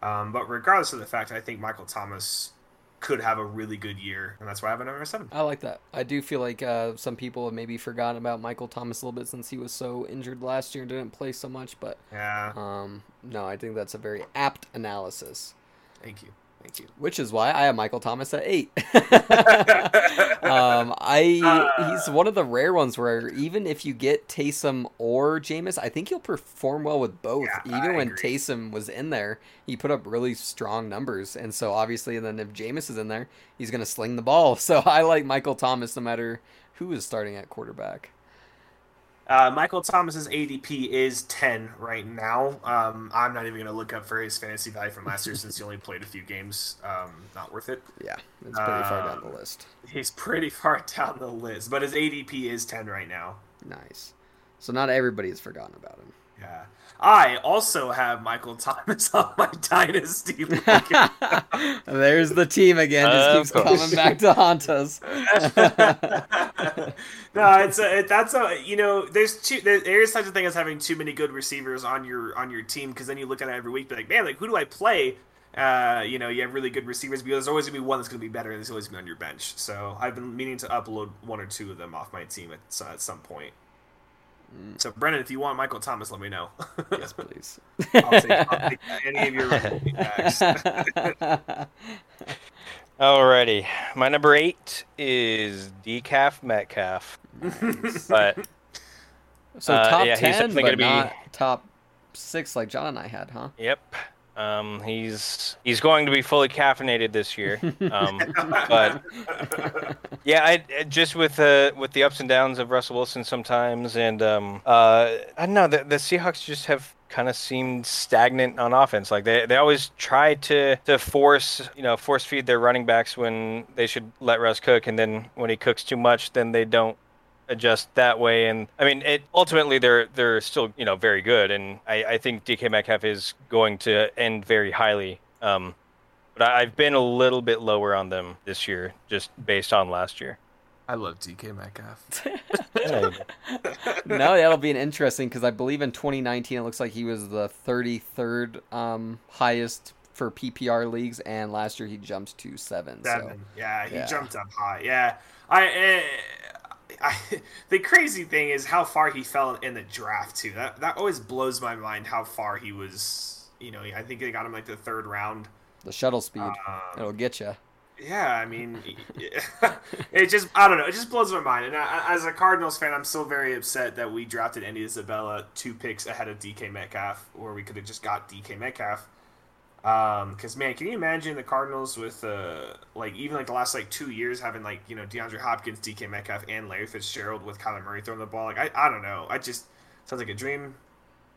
Um, but regardless of the fact, I think Michael Thomas could have a really good year, and that's why I have a number seven. I like that. I do feel like uh, some people have maybe forgotten about Michael Thomas a little bit since he was so injured last year and didn't play so much. But Yeah, um, no, I think that's a very apt analysis. thank you, thank you. Which is why I have Michael Thomas at eight. um, I Uh. he's one of the rare ones where even if you get Taysom or Jameis, I think he'll perform well with both. Yeah, even I when agree. Taysom was in there, he put up really strong numbers, and so obviously, then if Jameis is in there, he's gonna sling the ball. So I like Michael Thomas no matter who is starting at quarterback. Uh, Michael Thomas's ADP is 10 right now. Um, I'm not even going to look up for his fantasy value from last year since he only played a few games. Um, not worth it. Yeah, it's pretty far down the list. He's pretty far down the list, but his ADP is 10 right now. Nice. So not everybody has forgotten about him. Yeah. I also have Michael Thomas on my dynasty. There's the team again. Just Of keeps coming back to haunt us. no, it's a, it, that's a you know there's two there, there is such a thing as having too many good receivers on your on your team because then you look at it every week be like man like who do I play uh you know you have really good receivers but there's always gonna be one that's gonna be better and there's always gonna be on your bench so I've been meaning to upload one or two of them off my team at, at some point so Brennen if you want Michael Thomas let me know yes, please. I'll take, I'll take any of your running backs. Alrighty. My number eight is Decaf Metcalf. But so Uh, top yeah, ten, definitely but gonna be- not top six like Jon and I had, huh? yep. Um, he's he's going to be fully caffeinated this year. Um, but yeah, I I- just with the with the ups and downs of Russell Wilson sometimes, and um, uh, I don't know the, the Seahawks just have kind of seemed stagnant on offense. Like they, they always try to to force you know force feed their running backs when they should let Russ cook, and then when he cooks too much, then they don't adjust that way. And I mean, it ultimately they're they're still you know very good, and I, I think DK Metcalf is going to end very highly. Um, but I, I've been a little bit lower on them this year, just based on last year. I love DK Metcalf Yeah, no, that'll be an interesting because I believe in 2019 it looks like he was the 33rd um, highest for PPR leagues, and last year he jumped to seven. So Seven. Yeah, he yeah. jumped up high. Yeah, I, eh, I. The crazy thing is how far he fell in the draft too. That that always blows my mind. How far he was. You know, I think they got him like the third round. the shuttle speed, Um, it'll get you. yeah, I mean, it just I don't know. It just blows my mind. And I, as a Cardinals fan, I'm still very upset that we drafted Andy Isabella two picks ahead of DK Metcalf, or we could have just got DK Metcalf. Because man, can you imagine the Cardinals with uh like even like the last like two years having like you know DeAndre Hopkins, DK Metcalf, and Larry Fitzgerald with Kyler Murray throwing the ball? Like I, I don't know. I just sounds like a dream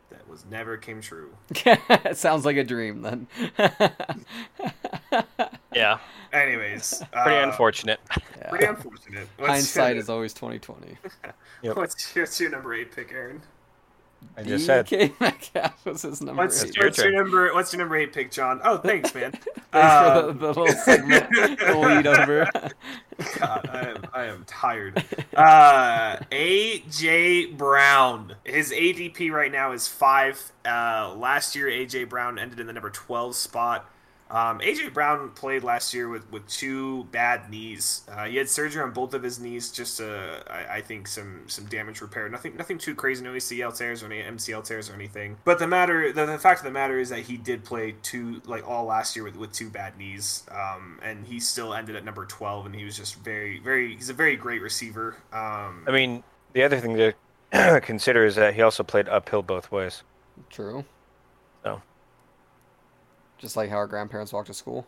that was never came true. it sounds like a dream then. Yeah, Anyways, pretty uh, unfortunate. Yeah. Pretty unfortunate. What's Hindsight your, is always twenty twenty. Yep. What's, your- what's your number eight pick, Aaron? I just said. DK Metcalf was his number What's, eight. your what's your number? What's your number eight pick, Jon? Oh, thanks, man. Thanks Uh, for the, the little segment, the lead over. God, I am, I am tired. Uh, AJ Brown. His ADP right now is five. Uh, last year, AJ Brown ended in the number twelve spot. Um, AJ Brown played last year with, with two bad knees. Uh, he had surgery on both of his knees, just uh, I, I think some some damage repair. Nothing nothing too crazy, no ACL tears or any MCL tears or anything. But the matter, the, the fact of the matter is that he did play two like all last year with, with two bad knees, um, and he still ended at number twelve, and he was just very very he's a very great receiver. Um, I mean, the other thing to consider is that he also played uphill both ways. True. So. Just like how our grandparents walked to school.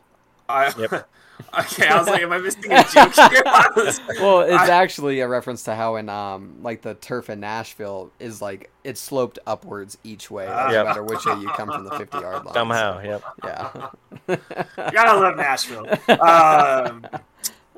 I, Yep. okay, I was like, am I missing a joke here? Was- Well, it's I- actually a reference to how in um like the turf in Nashville is like it's sloped upwards each way, like, Yep. no matter which way you come from the fifty yard line. Somehow, yep. Yeah. gotta love Nashville. Um,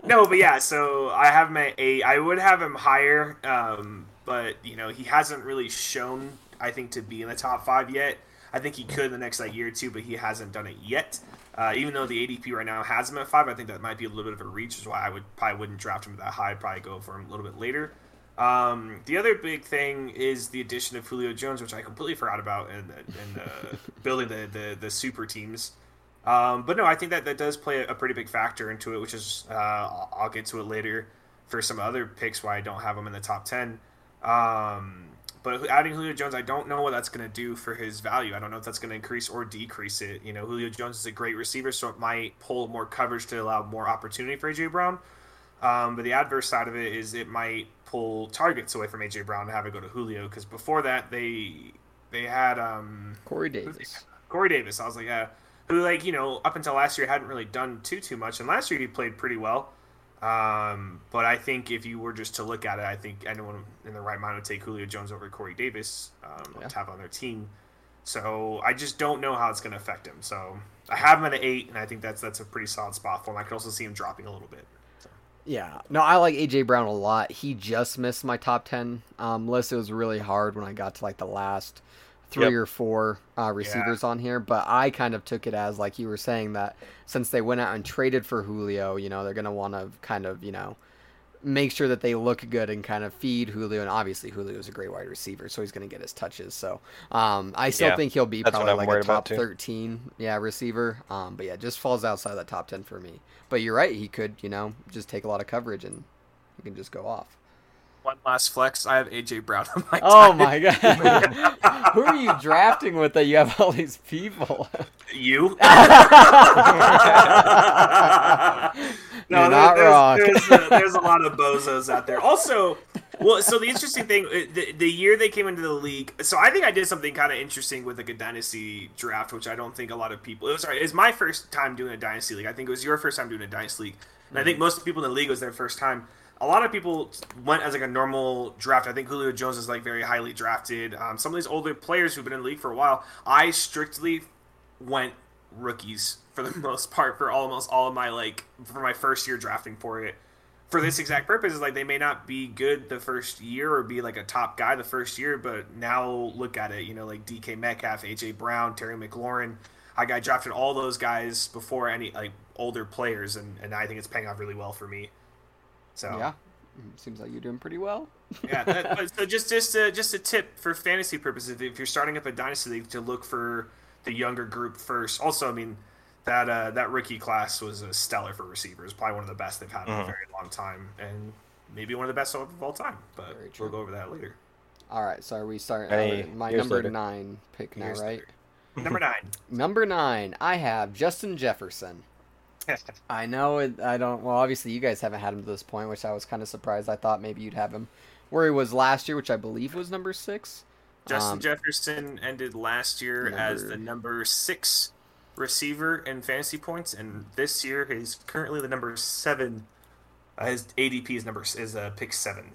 no, but yeah, so I have my at eight. I would have him higher, um, but you know he hasn't really shown, I think, to be in the top five yet. I think he could in the next like year or two, but he hasn't done it yet. Uh, even though the ADP right now has him at five, I think that might be a little bit of a reach, which is why I would probably wouldn't draft him that high. I'd probably go for him a little bit later. Um, the other big thing is the addition of Julio Jones, which I completely forgot about in, in uh, building the, the the super teams. Um, but no, I think that that does play a, pretty big factor into it, which is uh, I'll, I'll get to it later for some other picks why I don't have him in the top ten. Um, but adding Julio Jones, I don't know what that's going to do for his value. I don't know if that's going to increase or decrease it. You know, Julio Jones is a great receiver, so it might pull more coverage to allow more opportunity for AJ Brown. Um, but the adverse side of it is it might pull targets away from AJ Brown and have it go to Julio because before that they they had um, Corey Davis. Corey Davis. I was like, yeah, who like you know up until last year hadn't really done too too much, and last year he played pretty well. Um, but I think if you were just to look at it, I think anyone in the right mind would take Julio Jones over Corey Davis um, Yeah. to have on their team. So I just don't know how it's going to affect him. So I have him at an eight, and I think that's that's a pretty solid spot for him. I could also see him dropping a little bit. Yeah. No, I like AJ Brown a lot. He just missed my top 10 um, list. It was really hard when I got to like the last three Yep. or four uh, receivers on here, but I kind of took it as like you were saying that since they went out and traded for Julio, you know, they're going to want to kind of, you know, make sure that they look good and kind of feed Julio. And obviously, Julio is a great wide receiver, so he's going to get his touches. So um, I still Yeah, think he'll be that's probably like a top 13 yeah, receiver. Um, but yeah, just falls outside that top 10 for me. But you're right. He could, you know, just take a lot of coverage and he can just go off. One last flex. I have AJ Brown on my. Oh team. my god. Who are you drafting with that you have all these people? You? You're no, not there's, wrong. There's, a, there's a lot of bozos out there. Also, well, so the interesting thing, uh, the, the year they came into the league, so I think I did something kind of interesting with like a dynasty draft, which I don't think a lot of people. It was sorry, it was my first time doing a dynasty league. I think it was your first time doing a dynasty league, and I think most of the people in the league was their first time. A lot of people went as like a normal draft. I think Julio Jones is like very highly drafted. Um, some of these older players who've been in the league for a while, I strictly went rookies for the most part for almost all of my like for my first year drafting for it for this exact purpose is like they may not be good the first year or be like a top guy the first year but now look at it you know like dk metcalf aj brown terry mclaurin i got drafted all those guys before any like older players and, and i think it's paying off really well for me so Yeah. Mm, Seems like you're doing pretty well. yeah. That, so just just a, just a tip for fantasy purposes, if you're starting up a dynasty league, to look for the younger group first. Also, I mean that uh, that rookie class was a stellar for receivers, probably one of the best they've had in a Mhm. very long time, and maybe one of the best of all time. But we'll go over that later. All right, so are we starting? Hey, uh, my number later. nine pick now, Years right? later. Number nine. Number nine, I have Justin Jefferson. I know it, I don't. Well, obviously you guys haven't had him to this point, which I was kind of surprised. I thought maybe you'd have him where he was last year, which I believe was number six. Justin Um, Jefferson ended last year as the number six receiver in fantasy points, and this year he's currently the number seven. Uh, his ADP is number is uh, pick seven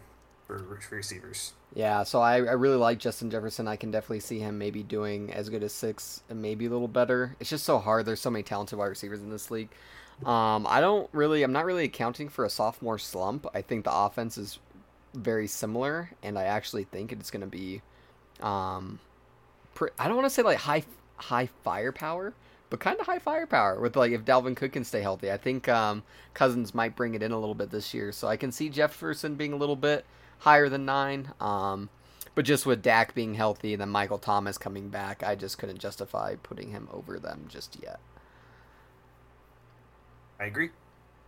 for, for receivers. Yeah, so I, I really like Justin Jefferson. I can definitely see him maybe doing as good as six and maybe a little better. It's just so hard. There's so many talented wide receivers in this league. Um, I don't really, I'm not really accounting for a sophomore slump. I think the offense is very similar, and I actually think it's going to be, um, pre- I don't want to say like high high firepower, but kind of high firepower with like if Dalvin Cook can stay healthy. I think um, Cousins might bring it in a little bit this year, so I can see Jefferson being a little bit higher than nine. Um, but just with Dak being healthy and then Michael Thomas coming back, I just couldn't justify putting him over them just yet. I agree.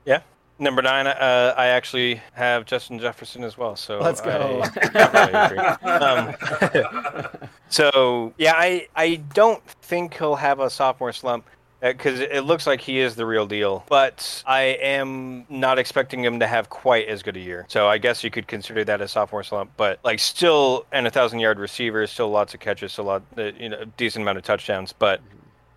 Yeah. Number nine, uh, I actually have Justin Jefferson as well. So Let's go. I agree. um, so yeah, I I don't think he'll have a sophomore slump because it looks like he is the real deal. But I am not expecting him to have quite as good a year. So I guess you could consider that a sophomore slump. But like still, and a thousand yard receiver, still lots of catches, still lot, uh, you know, decent amount of touchdowns. But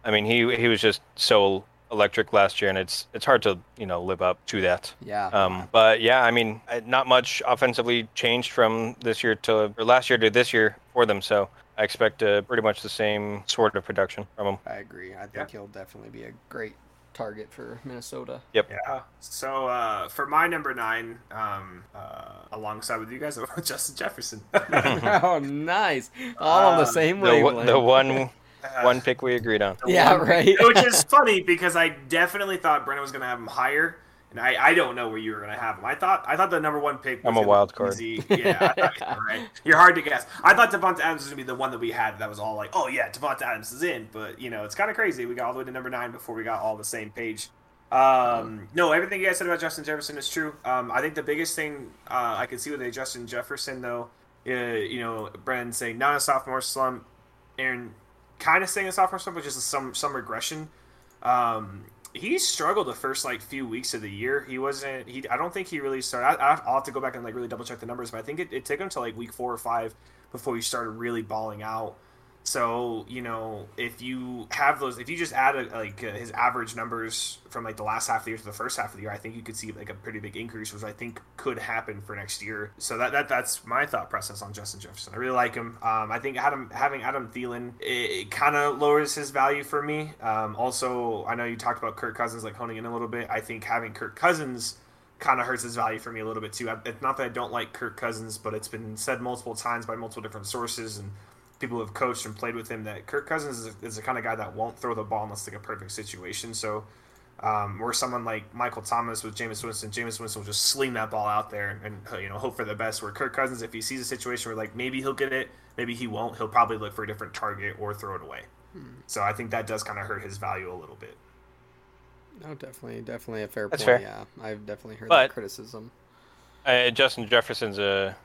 I mean, he he was just so electric last year, and it's it's hard to you know live up to that. Yeah. Um, but yeah, I mean, not much offensively changed from this year to or last year to this year for them. So I expect uh, pretty much the same sort of production from him. I agree. I think Yeah. he'll definitely be a great target for Minnesota. Yep. Yeah. So uh, for my number nine, um, uh, alongside with you guys, I went with Justin Jefferson. oh, nice. All on the Uh, same The, wavelength. one- the one Uh, one pick we agreed on. Yeah, one- right. Which is funny because I definitely thought Brennen was going to have him higher, and I, I don't know where you were going to have him. I thought I thought the number one pick. Was I'm a wild card. easy. Yeah, I thought- right. You're hard to guess. I thought Davante Adams was going to be the one that we had that was all like, oh yeah, Davante Adams is in, but you know it's kind of crazy. We got all the way to number nine before we got all the same page. Um, no, everything you guys said about Justin Jefferson is true. Um, I think the biggest thing uh, I can see with a Justin Jefferson though, uh, you know, Brennen saying not a sophomore slump, Aaron kind of saying a sophomore slump, which is some some regression. Um, he struggled the first like few weeks of the year. He wasn't. He I don't think he really started. I, I'll have to go back and like really double check the numbers, but I think it, it took him to like week four or five before he started really balling out. So you know, if you have those, if you just add a, like uh, his average numbers from like the last half of the year to the first half of the year, I think you could see like a pretty big increase, which I think could happen for next year. So that, that that's my thought process on Justin Jefferson. I really like him. Um, I think Adam having Adam Thielen it, it kind of lowers his value for me. Um, also, I know you talked about Kirk Cousins like honing in a little bit. I think having Kirk Cousins kind of hurts his value for me a little bit too. It's not that I don't like Kirk Cousins, but it's been said multiple times by multiple different sources and people who have coached and played with him that Kirk Cousins is, is the kind of guy that won't throw the ball unless like a perfect situation. So, um, or someone like Michael Thomas with Jameis Winston, Jameis Winston will just sling that ball out there and, and you know hope for the best. Where Kirk Cousins, if he sees a situation where like maybe he'll get it, maybe he won't, he'll probably look for a different target or throw it away. So I think that does kind of hurt his value a little bit. No, definitely, definitely a fair That's point. fair. Yeah, I've definitely heard But- that criticism. Uh, Justin Jefferson's a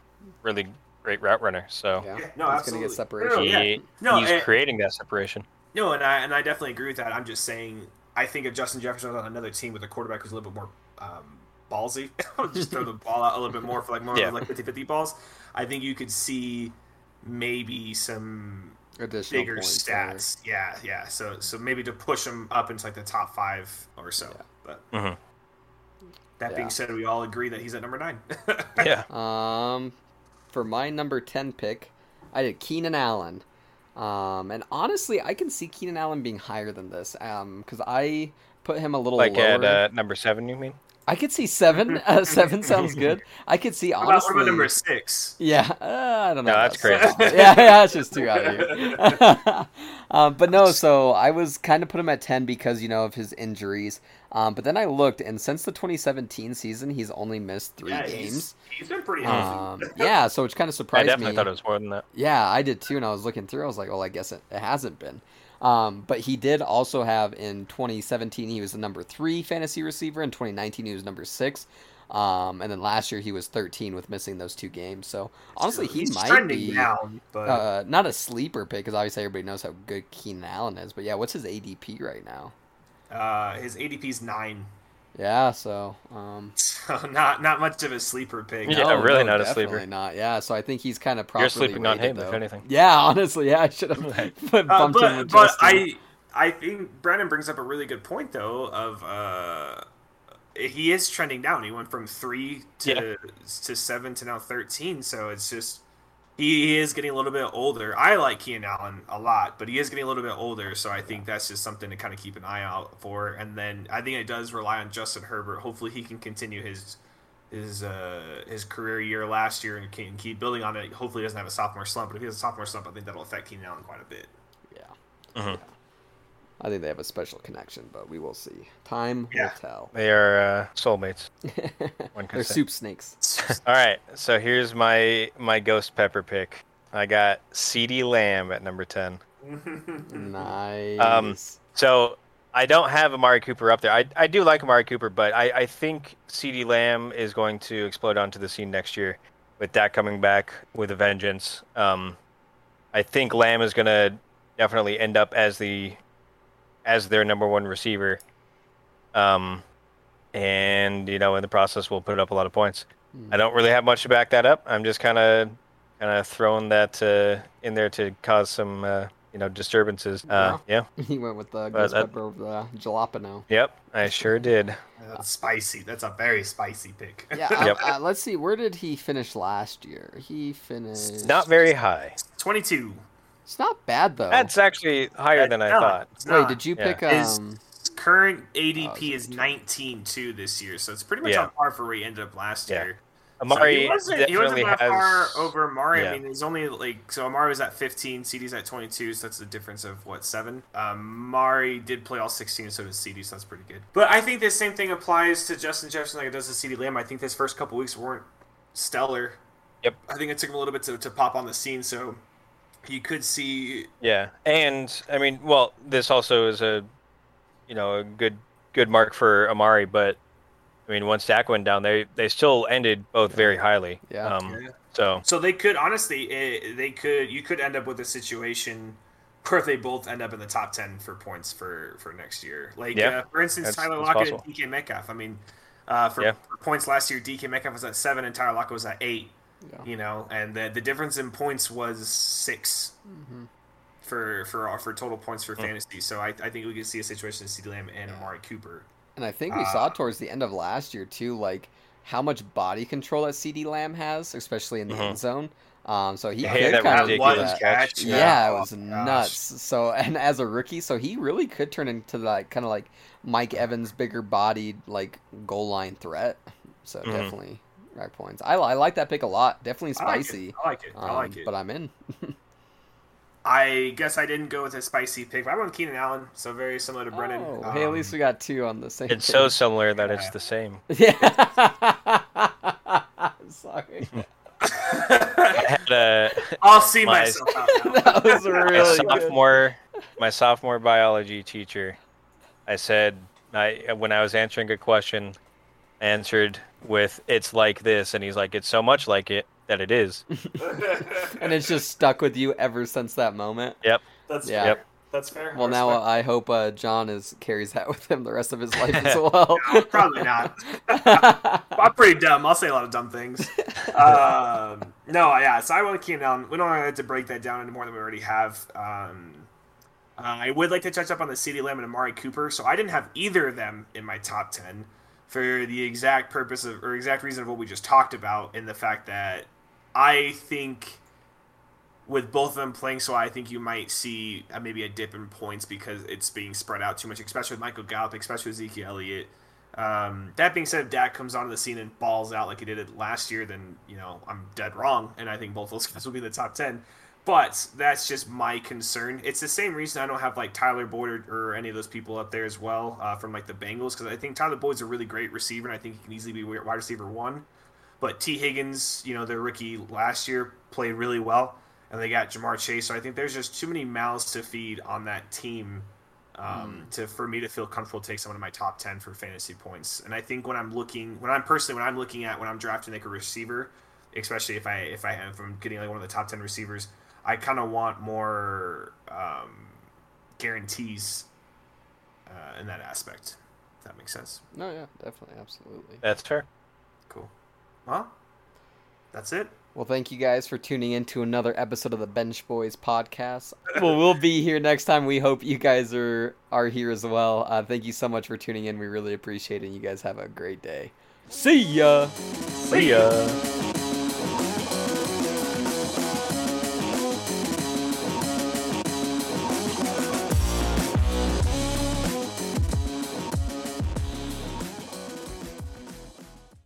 really great route runner, so Yeah, Yeah, no, he's gonna get separation. No, he, yeah. No, he's and- creating that separation. No, and I and I definitely agree with that. I'm just saying I think if Justin Jefferson was on another team with a quarterback who's a little bit more um, ballsy, just throw the ball out a little bit more for like more Yeah. like 50-50 balls, I think you could see maybe some Additional bigger points there. stats. Yeah, yeah. So so maybe to push him up into like the top five or so. Yeah. But Mhm. that Yeah. being said, we all agree that he's at number nine. Yeah. Um, for my number ten pick, I did Keenan Allen. Um, and honestly, I can see Keenan Allen being higher than this. Um, because I put him a little Like lower. at uh, number seven, you mean? I could see seven. Uh, seven sounds good. I could see What about, honestly. what about number six? Yeah, uh, I don't know. No, about that's crazy. seven. yeah, yeah, that's just too out of here. um, but no, so I was kind of put him at ten because you know of his injuries. Um, but then I looked, and since the 2017 season, he's only missed three Yeah, games. he's, he's been pretty healthy. Um, yeah, so which kind of I surprised definitely me. thought it was more than that. Yeah, I did too. And I was looking through. I was like, well, I guess it, it hasn't been. Um, but he did also have in 2017 he was the number three fantasy receiver. In 2019 he was number six. Um, and then last year he was 13 with missing those two games. So honestly, he he's might be down, but uh, not a sleeper pick because obviously everybody knows how good Keenan Allen is. But yeah, what's his ADP right now? uh, his ADP is nine. Yeah, so um, So not not much of a sleeper pick. Yeah, no, really no, not a sleeper. definitely Not. Yeah, so I think he's kind of properly You're sleeping on rated, him, if though. anything. Yeah, honestly, yeah, I should have Uh, bumped him but with but Justin. I I think Brennen brings up a really good point though. Of uh, he is trending down. He went from three to Yeah. to seven to now thirteen. So it's just he is getting a little bit older. I like Keenan Allen a lot, but he is getting a little bit older. So I think that's just something to kind of keep an eye out for. And then I think it does rely on Justin Herbert. Hopefully he can continue his his uh, his career year last year and can keep building on it. Hopefully he doesn't have a sophomore slump. But if he has a sophomore slump, I think that'll affect Keenan Allen quite a bit. Yeah. Mhm. I think they have a special connection, but we will see. Time Yeah. will tell. They are uh, soulmates. They're say. soup snakes. All right, so here's my my ghost pepper pick. I got CeeDee Lamb at number ten. nice. Um, So I don't have Amari Cooper up there. I, I do like Amari Cooper, but I, I think CeeDee Lamb is going to explode onto the scene next year with Dak coming back with a vengeance. Um, I think Lamb is going to definitely end up as the as their number one receiver. Um, and you know, in the process, we'll put up a lot of points. Hmm. I don't really have much to back that up. I'm just kind of kind of throwing that uh, in there to cause some uh, you know disturbances. Uh, yeah. he went with the But ghost that- pepper over the jalapeno. Yep, I sure did. That's spicy. That's a very spicy pick. Yeah. Yep. uh, let's see. Where did he finish last year? He finished. Not very high. 22. It's not bad though. That's actually higher than I No, thought. it's Wait, not. did you Yeah. pick His um? current Oh, ADP it's is 19 too this year, so it's pretty much Yeah. on par for where he ended up last Yeah. year. Amari so he wasn't, he wasn't definitely that has. far over Amari. Yeah. I mean, he's only like so Amari was at 15, CeeDee's at 22, so that's a difference of what seven. Um, Amari did play all 16, so did CeeDee, so that's pretty good. But I think the same thing applies to Justin Jefferson like it does to CeeDee Lamb. I think his first couple weeks weren't stellar. Yep. I think it took him a little bit to, to pop on the scene, so you could see Yeah, and I mean, well, this also is a, you know, a good good mark for Amari, but I mean, once Dak went down, they they still ended both very highly. Yeah. Um, Yeah. So So they could honestly, eh, they could you could end up with a situation where they both end up in the top ten for points for for next year. Like Yeah, uh, for instance, that's- Tyler that's Lockett and DK Metcalf. I mean, uh, for, Yeah. for points last year, DK Metcalf was at seven and Tyler Lockett was at eight. Yeah. You know, and the the difference in points was 6 Mhm. for for for total points for Hmm. fantasy. So I, I think we could see a situation in CeeDee Lamb and Yeah. Amari Cooper. And I think we Uh, saw towards the end of last year too, like how much body control that CeeDee Lamb has, especially in the Mhm. end zone. Um, so he Yeah, could that kind of do ridiculous that. catch. Yeah, Yeah. it Oh, was gosh. nuts. So and as a rookie, so he really could turn into like kind of like Mike Evans, bigger bodied, like goal line threat. So Mhm. definitely rack points. I, I like that pick a lot. Definitely I like it. spicy. I like it. I like Um, it. But I'm in. I guess I didn't go with a spicy pick. But I went with Keenan Allen, so very similar to Brennen. Oh, hey, at Um, least we got two on the same. it's so similar that it's the same. Yeah. Sorry. I had a, I'll see My- myself out now. that was my really good. sophomore my sophomore biology teacher. I said I when I was answering a question, I answered with "It's like this," and he's like, "It's so much like it that it is." and it's just stuck with you ever since that moment. Yep that's Yeah. fair. Yep. That's fair. Well, I now respect I hope uh, Jon is carries that with him the rest of his life as well. No, probably not. I'm pretty dumb. I'll say a lot of dumb things. Um, no, yeah. So I went with Keenan down We don't have to break that down any more than we already have. Um, uh, I would like to touch up on the CeeDee Lamb and Amari Cooper. So I didn't have either of them in my top ten for the exact purpose of or exact reason of what we just talked about, in the fact that I think with both of them playing so I think you might see maybe a dip in points because it's being spread out too much, especially with Michael Gallup, especially with Ezekiel Elliott. Um, that being said, if Dak comes onto the scene and balls out like he did it last year, then you know I'm dead wrong, and I think both those guys will be in the top ten. But that's just my concern. It's the same reason I don't have like Tyler Boyd or, or any of those people up there as well uh, from like the Bengals because I think Tyler Boyd's a really great receiver, and I think he can easily be wide receiver one. But Tee Higgins, you know, their rookie last year played really well, and they got Ja'Marr Chase. So I think there's just too many mouths to feed on that team um, to for me to feel comfortable take someone in my top ten for fantasy points. And I think when I'm looking, when I'm personally, when I'm looking at when I'm drafting like a receiver, especially if I if I if I'm getting like one of the top ten receivers, I kind of want more um, guarantees uh, in that aspect. If that makes sense. no, yeah, definitely, absolutely. That's fair. Cool. Well, that's it. Well, thank you guys for tuning in to another episode of the Bench Boys podcast. well, we'll be here next time. We hope you guys are are here as well. Uh, thank you so much for tuning in. We really appreciate it. You guys have a great day. See ya. See ya.